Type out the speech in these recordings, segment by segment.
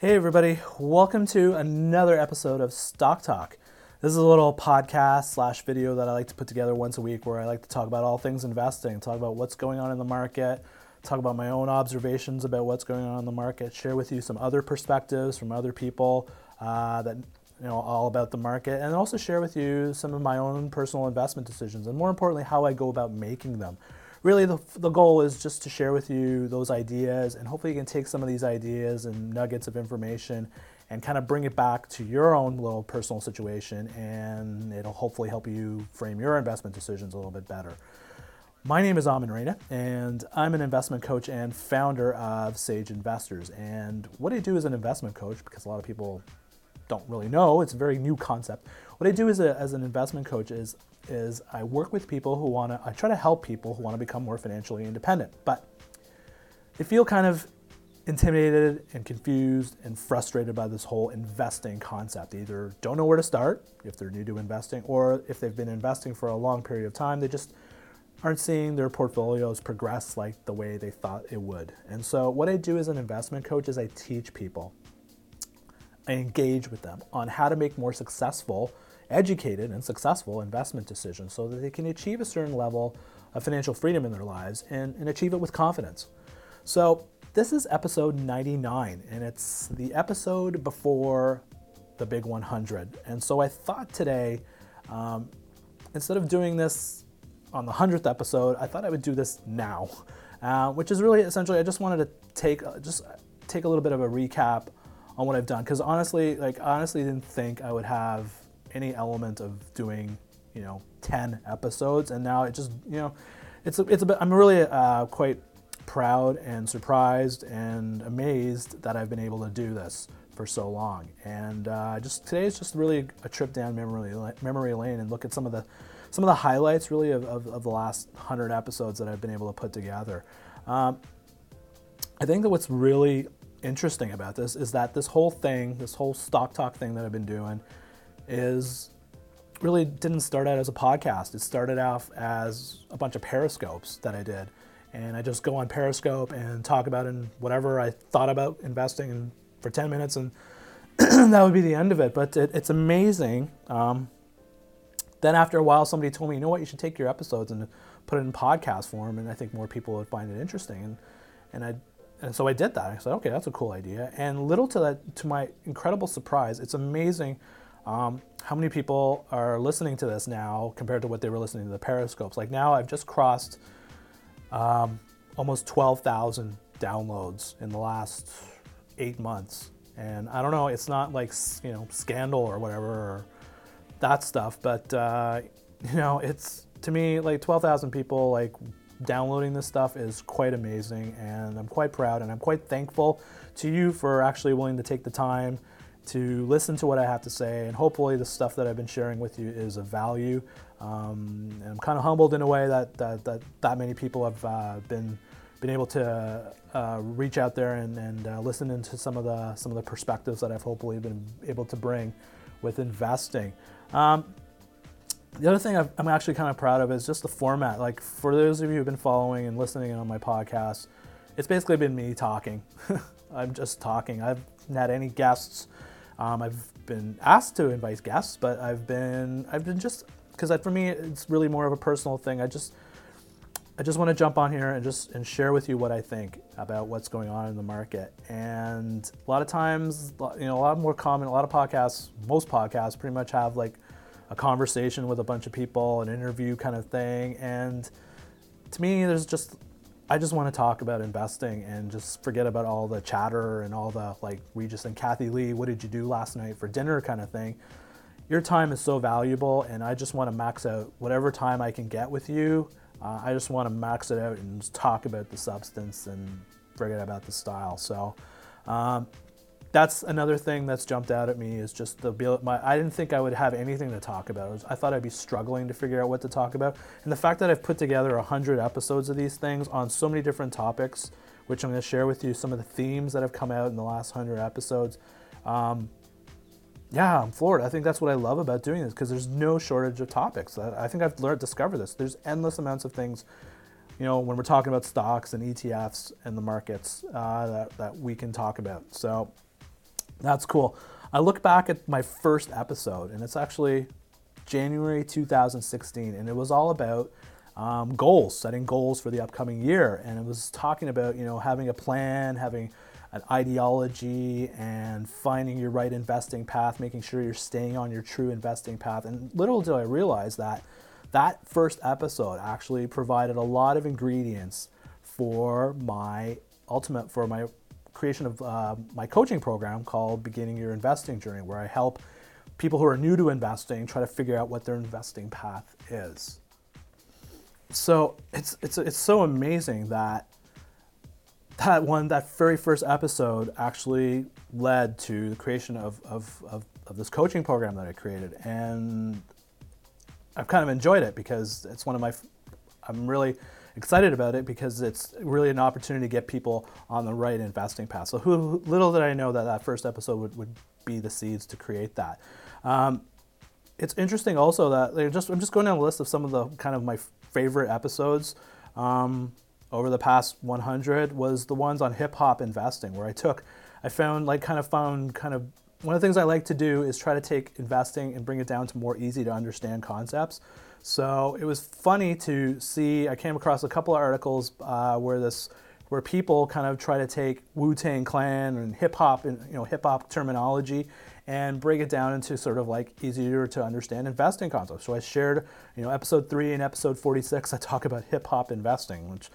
Hey, everybody. Welcome to another episode of Stock Talk. This is a little podcast slash video that I like to put together once a week where I like to talk about all things investing, talk about what's going on in the market, talk about my own observations about what's going on in the market, share with you some other perspectives from other people uh, that you know all about the market, and also share with you some of my own personal investment decisions, and more importantly, how I go about making them really the, the goal is just to share with you those ideas and hopefully you can take some of these ideas and nuggets of information and kind of bring it back to your own little personal situation and it'll hopefully help you frame your investment decisions a little bit better. My name is Amin Reina, and I'm an investment coach and founder of Sage Investors. And what I do as an investment coach, because a lot of people don't really know, it's a very new concept. What I do as, a, as an investment coach is is I work with people who want to, I try to help people who want to become more financially independent, but they feel kind of intimidated and confused and frustrated by this whole investing concept. They either don't know where to start if they're new to investing, or if they've been investing for a long period of time, they just aren't seeing their portfolios progress like the way they thought it would. And so, what I do as an investment coach is I teach people, I engage with them on how to make more successful educated and successful investment decisions so that they can achieve a certain level of financial freedom in their lives and, and achieve it with confidence. So, this is episode 99, and it's the episode before the big 100. And so, I thought today, um, instead of doing this on the 100th episode, I thought I would do this now, uh, which is really essentially, I just wanted to take just take a little bit of a recap on what I've done because honestly, like honestly, didn't think I would have any element of doing, you know, 10 episodes. And now it just, you know, it's a, it's a bit, I'm really uh, quite proud and surprised and amazed that I've been able to do this for so long. And uh, just today is just really a trip down memory memory lane and look at some of the some of the highlights really of, of, of the last hundred episodes that I've been able to put together. Um, I think that what's really interesting about this is that this whole thing, this whole stock talk thing that I've been doing, is really didn't start out as a podcast. It started off as a bunch of periscopes that I did. And I just go on Periscope and talk about in whatever I thought about investing in, for 10 minutes, and that would be the end of it. But it, it's amazing. Um, then after a while, somebody told me, you know what, you should take your episodes and put it in podcast form, and I think more people would find it interesting. And, and I and so I did that. I said, okay, that's a cool idea. And little to that, to my incredible surprise, it's amazing um, how many people are listening to this now compared to what they were listening to the periscopes? Like now, I've just crossed um, almost 12,000 downloads in the last eight months. And I don't know, it's not like, you know, scandal or whatever or that stuff, but, uh, you know, it's to me like 12,000 people like downloading this stuff is quite amazing. And I'm quite proud and I'm quite thankful to you for actually willing to take the time to listen to what I have to say, and hopefully the stuff that I've been sharing with you is of value. Um, I'm kind of humbled in a way that that, that, that many people have uh, been been able to uh, reach out there and, and uh, listen into some of the some of the perspectives that I've hopefully been able to bring with investing. Um, the other thing i am actually kind of proud of is just the format. Like for those of you who've been following and listening on my podcast, it's basically been me talking. I'm just talking. I've had any guests um, I've been asked to invite guests, but I've been I've been just because for me it's really more of a personal thing. I just I just want to jump on here and just and share with you what I think about what's going on in the market. And a lot of times, you know, a lot more common, a lot of podcasts, most podcasts pretty much have like a conversation with a bunch of people, an interview kind of thing. And to me, there's just I just want to talk about investing and just forget about all the chatter and all the like Regis and Kathie Lee, what did you do last night for dinner kind of thing. Your time is so valuable, and I just want to max out whatever time I can get with you. Uh, I just want to max it out and talk about the substance and forget about the style. So, um, that's another thing that's jumped out at me is just the my I didn't think I would have anything to talk about. Was, I thought I'd be struggling to figure out what to talk about. And the fact that I've put together 100 episodes of these things on so many different topics, which I'm going to share with you some of the themes that have come out in the last 100 episodes. Um, yeah, I'm floored. I think that's what I love about doing this because there's no shortage of topics. I, I think I've learned discover this. There's endless amounts of things you know, when we're talking about stocks and ETFs and the markets uh, that, that we can talk about. So That's cool. I look back at my first episode, and it's actually January 2016, and it was all about um, goals, setting goals for the upcoming year, and it was talking about you know having a plan, having an ideology, and finding your right investing path, making sure you're staying on your true investing path. And little did I realize that that first episode actually provided a lot of ingredients for my ultimate for my creation of uh, my coaching program called Beginning Your Investing Journey, where I help people who are new to investing try to figure out what their investing path is. So it's it's it's so amazing that that one that very first episode actually led to the creation of, of, of, of this coaching program that I created, and I've kind of enjoyed it because it's one of my I'm really excited about it because it's really an opportunity to get people on the right investing path. So who, little did I know that that first episode would, would be the seeds to create that. Um, it's interesting also that just I'm just going down a list of some of the kind of my favorite episodes um, over the past 100 was the ones on hip hop investing where I took I found like kind of found kind of one of the things I like to do is try to take investing and bring it down to more easy to understand concepts. So it was funny to see. I came across a couple of articles uh, where this, where people kind of try to take Wu Tang Clan and hip hop and you know hip hop terminology and break it down into sort of like easier to understand investing concepts. So I shared, you know, episode three and episode 46. I talk about hip hop investing, which,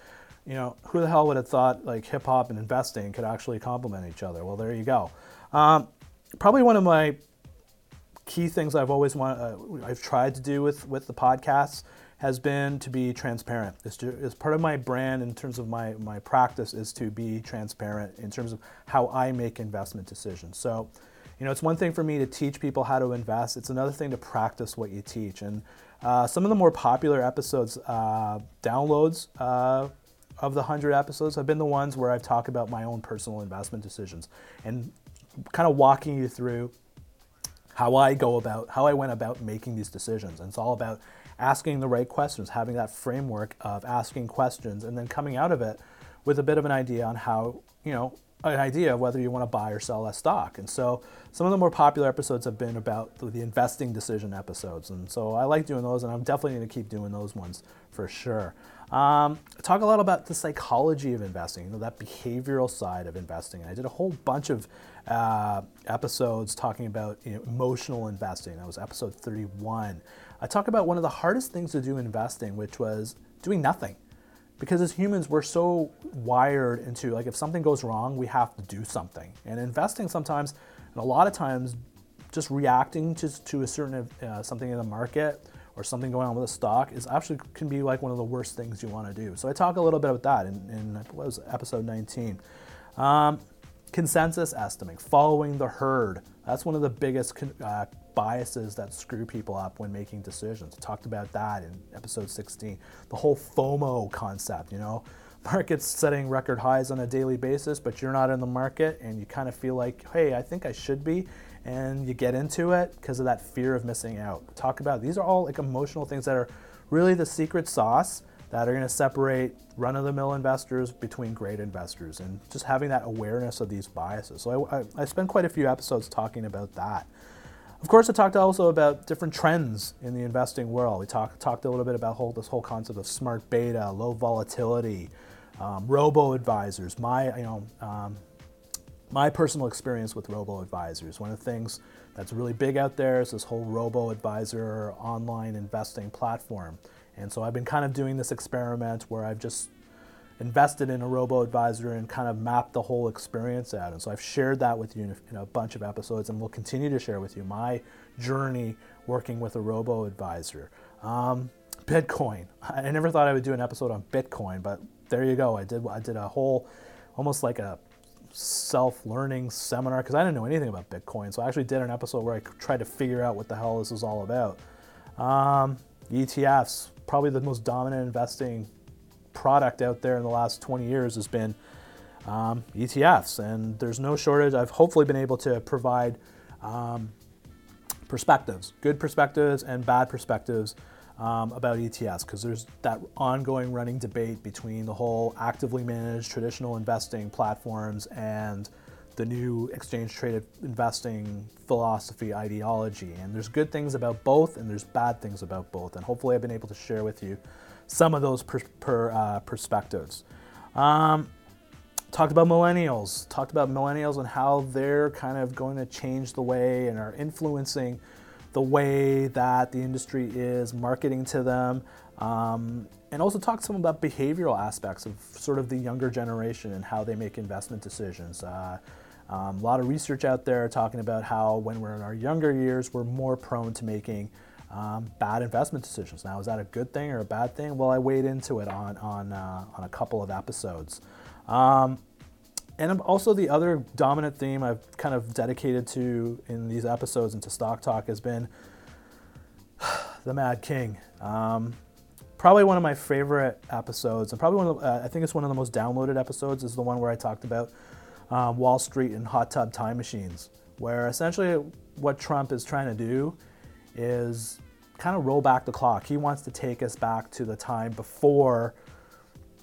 you know, who the hell would have thought like hip hop and investing could actually complement each other? Well, there you go. Um, probably one of my key things I've always wanted, uh, I've tried to do with with the podcasts has been to be transparent. It's, to, part of my brand in terms of my my practice is to be transparent in terms of how I make investment decisions. So, you know, it's one thing for me to teach people how to invest. It's another thing to practice what you teach. And uh, some of the more popular episodes, uh, downloads. Uh, of the 100 episodes have been the ones where I've talked about my own personal investment decisions and kind of walking you through how I go about, how I went about making these decisions. And it's all about asking the right questions, having that framework of asking questions, and then coming out of it with a bit of an idea on how, you know, an idea of whether you want to buy or sell a stock. And so some of the more popular episodes have been about the investing decision episodes. And so I like doing those, and I'm definitely going to keep doing those ones for sure. Um, talk a lot about the psychology of investing, you know, that behavioral side of investing. And I did a whole bunch of uh, episodes talking about you know, emotional investing. That was episode 31. I talk about one of the hardest things to do investing, which was doing nothing. Because as humans, we're so wired into like if something goes wrong, we have to do something. And investing sometimes, and a lot of times, just reacting to, to a certain uh, something in the market or something going on with a stock is actually can be like one of the worst things you want to do. So I talk a little bit about that in, in was episode 19. Um, consensus estimating, following the herd. That's one of the biggest uh, biases that screw people up when making decisions. Talked about that in episode 16. The whole FOMO concept, you know, markets setting record highs on a daily basis, but you're not in the market and you kind of feel like, hey, I think I should be and you get into it because of that fear of missing out. Talk about these are all like emotional things that are really the secret sauce that are going to separate run-of-the-mill investors between great investors and just having that awareness of these biases. So I, I, I spent quite a few episodes talking about that. Of course, I talked also about different trends in the investing world. We talked talked a little bit about whole, this whole concept of smart beta, low volatility, um, robo advisors, my you know um, my personal experience with robo advisors. One of the things that's really big out there is this whole robo advisor online investing platform. And so I've been kind of doing this experiment where I've just invested in a robo advisor and kind of mapped the whole experience out. And so I've shared that with you in a bunch of episodes and will continue to share with you my journey working with a robo advisor. Um, Bitcoin. I never thought I would do an episode on Bitcoin, but there you go. I did I did a whole almost like a self-learning seminar because I didn't know anything about Bitcoin. So I actually did an episode where I tried to figure out what the hell this was all about. Um, ETFs, probably the most dominant investing product out there in the last 20 years has been um, ETFs, and there's no shortage. I've hopefully been able to provide um, perspectives, good perspectives and bad perspectives um, about ETFs, because there's that ongoing running debate between the whole actively managed traditional investing platforms and the new exchange traded investing philosophy ideology. And there's good things about both, and there's bad things about both. And hopefully, I've been able to share with you some of those per, per, uh, perspectives. Um, talked about millennials, talked about millennials and how they're kind of going to change the way and are influencing the way that the industry is marketing to them. Um, and also talk some about behavioral aspects of sort of the younger generation and how they make investment decisions. Uh, um, a lot of research out there talking about how when we're in our younger years, we're more prone to making um, bad investment decisions. Now, is that a good thing or a bad thing? Well, I weighed into it on, on, uh, on a couple of episodes. Um, and also the other dominant theme I've kind of dedicated to in these episodes into Stock Talk has been the Mad King. Um, probably one of my favorite episodes, and probably one of the, uh, I think it's one of the most downloaded episodes is the one where I talked about um, Wall Street and hot tub time machines, where essentially what Trump is trying to do is kind of roll back the clock. He wants to take us back to the time before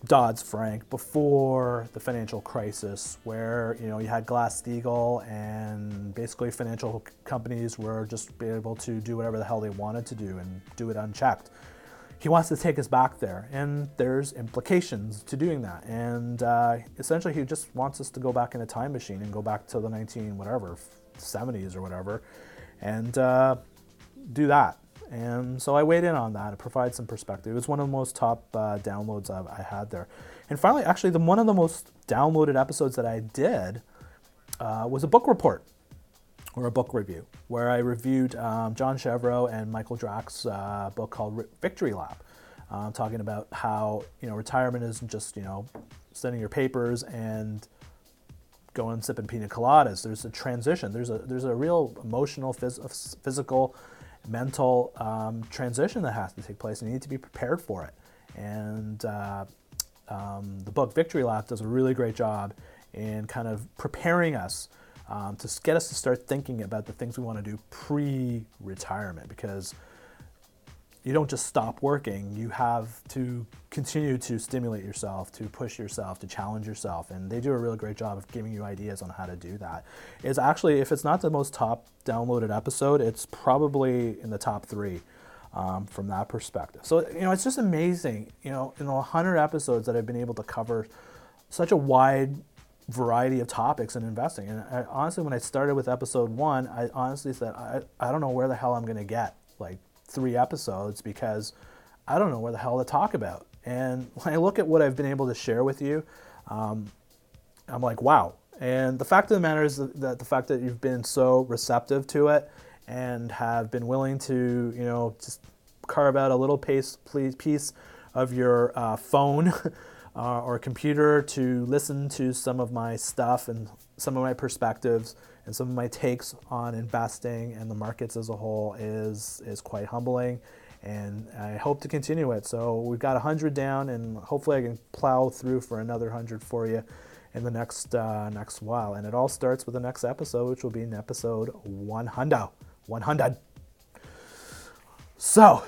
Dodd Frank, before the financial crisis, where you know you had Glass Steagall and basically financial companies were just able to do whatever the hell they wanted to do and do it unchecked he wants to take us back there, and there's implications to doing that. And uh, essentially, he just wants us to go back in a time machine and go back to the 19 whatever 70s or whatever, and uh, do that. And so I weighed in on that. It provides some perspective. It was one of the most top uh, downloads I've, i had there. And finally, actually, the one of the most downloaded episodes that I did uh, was a book report or a book review where I reviewed um, John Chevreau and Michael Drak's uh, book called Victory Lap, uh, talking about how you know retirement isn't just you know sending your papers and going sipping pina coladas. There's a transition. There's a there's a real emotional, phys- physical, mental um, transition that has to take place, and you need to be prepared for it. And uh, um, the book Victory Lap does a really great job in kind of preparing us um, to get us to start thinking about the things we want to do pre retirement because you don't just stop working, you have to continue to stimulate yourself, to push yourself, to challenge yourself. And they do a really great job of giving you ideas on how to do that. It's actually, if it's not the most top downloaded episode, it's probably in the top three. Um, from that perspective. So, you know, it's just amazing, you know, in the 100 episodes that I've been able to cover such a wide variety of topics in investing. And I, honestly, when I started with episode one, I honestly said, I, I don't know where the hell I'm going to get like three episodes because I don't know where the hell to talk about. And when I look at what I've been able to share with you, um, I'm like, wow. And the fact of the matter is that the fact that you've been so receptive to it and have been willing to, you know, just carve out a little piece, piece of your uh, phone uh, or a computer to listen to some of my stuff and some of my perspectives and some of my takes on investing and the markets as a whole is is quite humbling and I hope to continue it. So we've got 100 down and hopefully I can plow through for another 100 for you in the next uh, next while. And it all starts with the next episode, which will be in episode 100. 100. So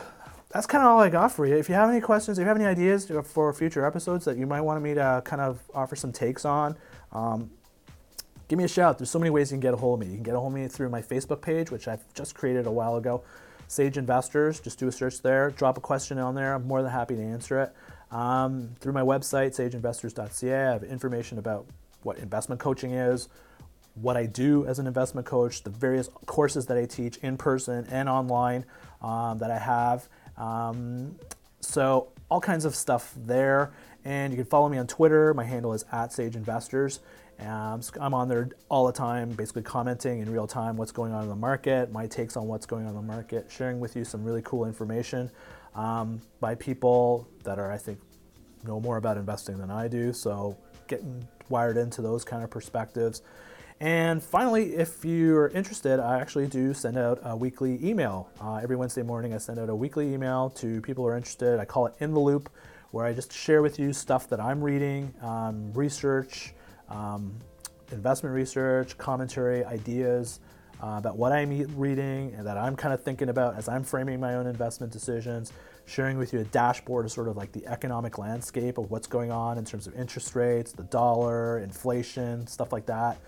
that's kind of all I got for you. If you have any questions, if you have any ideas for future episodes that you might want me to kind of offer some takes on, um, give me a shout. There's so many ways you can get a hold of me. You can get a hold of me through my Facebook page, which I've just created a while ago, Sage Investors. Just do a search there, drop a question on there. I'm more than happy to answer it. Um, through my website, sageinvestors.ca, I have information about what investment coaching is, what I do as an investment coach, the various courses that I teach in person and online um, that I have. Um, so all kinds of stuff there. And you can follow me on Twitter. My handle is at Sage Investors. Um, I'm on there all the time, basically commenting in real time what's going on in the market, my takes on what's going on in the market, sharing with you some really cool information um, by people that are, I think, know more about investing than I do. So getting wired into those kind of perspectives. And finally, if you're interested, I actually do send out a weekly email. Uh, every Wednesday morning, I send out a weekly email to people who are interested. I call it In the Loop, where I just share with you stuff that I'm reading, um, research, um, investment research, commentary, ideas uh, about what I'm reading and that I'm kind of thinking about as I'm framing my own investment decisions, sharing with you a dashboard of sort of like the economic landscape of what's going on in terms of interest rates, the dollar, inflation, stuff like that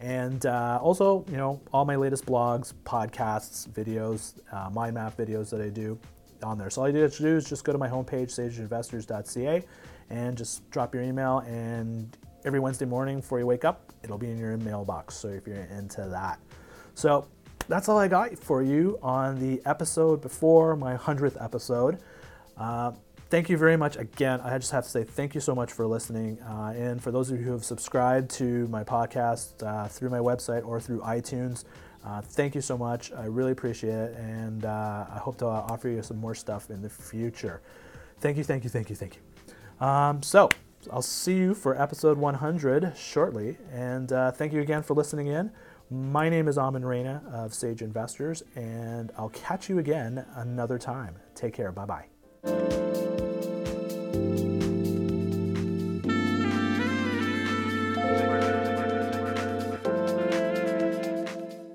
And uh, also, you know, all my latest blogs, podcasts, videos, uh, mind map videos that I do on there. So all you have to do is just go to my homepage, sageinvestors.ca, and just drop your email. And every Wednesday morning before you wake up, it'll be in your mailbox. So if you're into that. So that's all I got for you on the episode before my 100th episode. Uh, thank you very much again. I just have to say thank you so much for listening. Uh, and for those of you who have subscribed to my podcast uh, through my website or through iTunes, uh, thank you so much. I really appreciate it. And uh, I hope to offer you some more stuff in the future. Thank you, thank you, thank you, thank you. Um, so I'll see you for episode 100 shortly. And uh, thank you again for listening in. My name is Amin Reina of Sage Investors, and I'll catch you again another time. Take care. Bye bye.